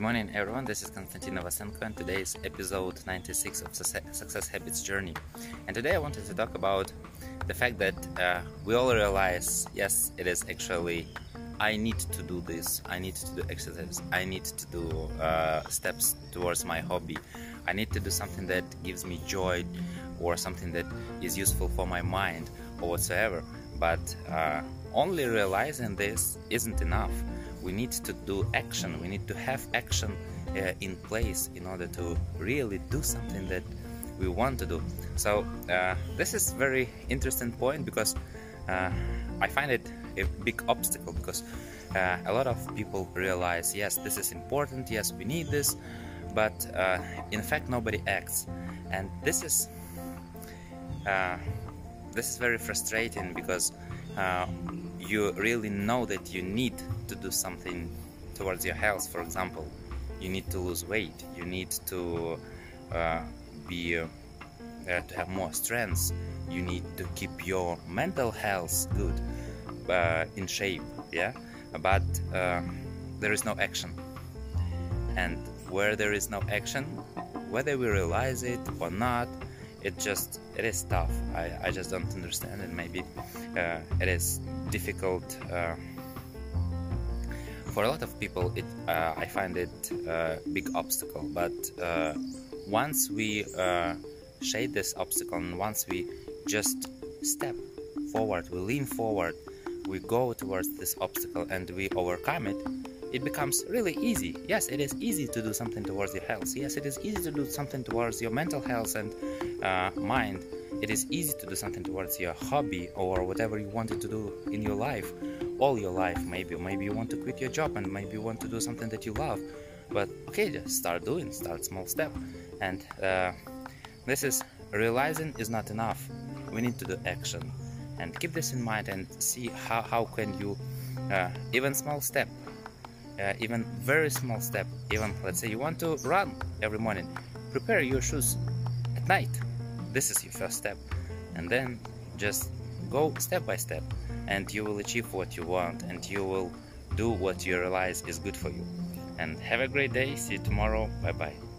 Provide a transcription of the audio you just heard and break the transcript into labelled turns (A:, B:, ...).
A: morning, everyone. This is Konstantin Novasenko, and today is episode 96 of Success Habits Journey. And today I wanted to talk about the fact that uh, we all realize yes, it is actually I need to do this, I need to do exercise, I need to do uh, steps towards my hobby, I need to do something that gives me joy or something that is useful for my mind or whatsoever. But uh, only realizing this isn't enough we need to do action. We need to have action uh, in place in order to really do something that we want to do. So uh, this is very interesting point because uh, i find it a big obstacle because uh, a lot of people realize yes this is important yes we need this but uh, in fact nobody acts. And this is uh, this is very frustrating because you really know that you need to do something towards your health. For example you need to lose weight. You need to uh, be uh, to have more strength. You need to keep your mental health good uh, in shape yeah? But uh, there is no action. And where there is no action whether we realize it or not it just it is tough. I, I just don't understand it maybe uh, it is difficult uh, for a lot of people it uh, i find it a big obstacle. But uh, once we uh, shade this obstacle and once we just step forward we lean forward we go towards this obstacle and we overcome it it becomes really easy. Yes, it is easy to do something towards your health. Yes, it is easy to do something towards your mental health and uh, mind. It is easy to do something towards your hobby or whatever you wanted to do in your life, all your life. Maybe, maybe you want to quit your job and maybe you want to do something that you love. But okay, just start doing. Start small step, and uh, this is realizing is not enough. We need to do action, and keep this in mind and see how how can you uh, even small step uh, even very small step even let's say you want to run every morning prepare your shoes at night. This is your first step. And then just go step by step and you will achieve what you want and you will do what you realize is good for you. And have a great day. See you tomorrow. Bye bye